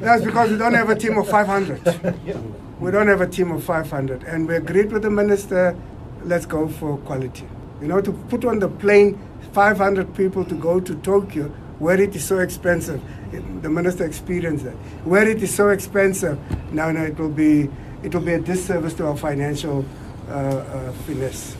That's because we don't have a team of 500. We don't have a team of 500. And we agreed with the minister, let's go for quality. You know, to put on the plane 500 people to go to Tokyo, where it is so expensive. The minister experienced that. Where it is so expensive, now, now it will be it will be a disservice to our financial uh, uh, finesse.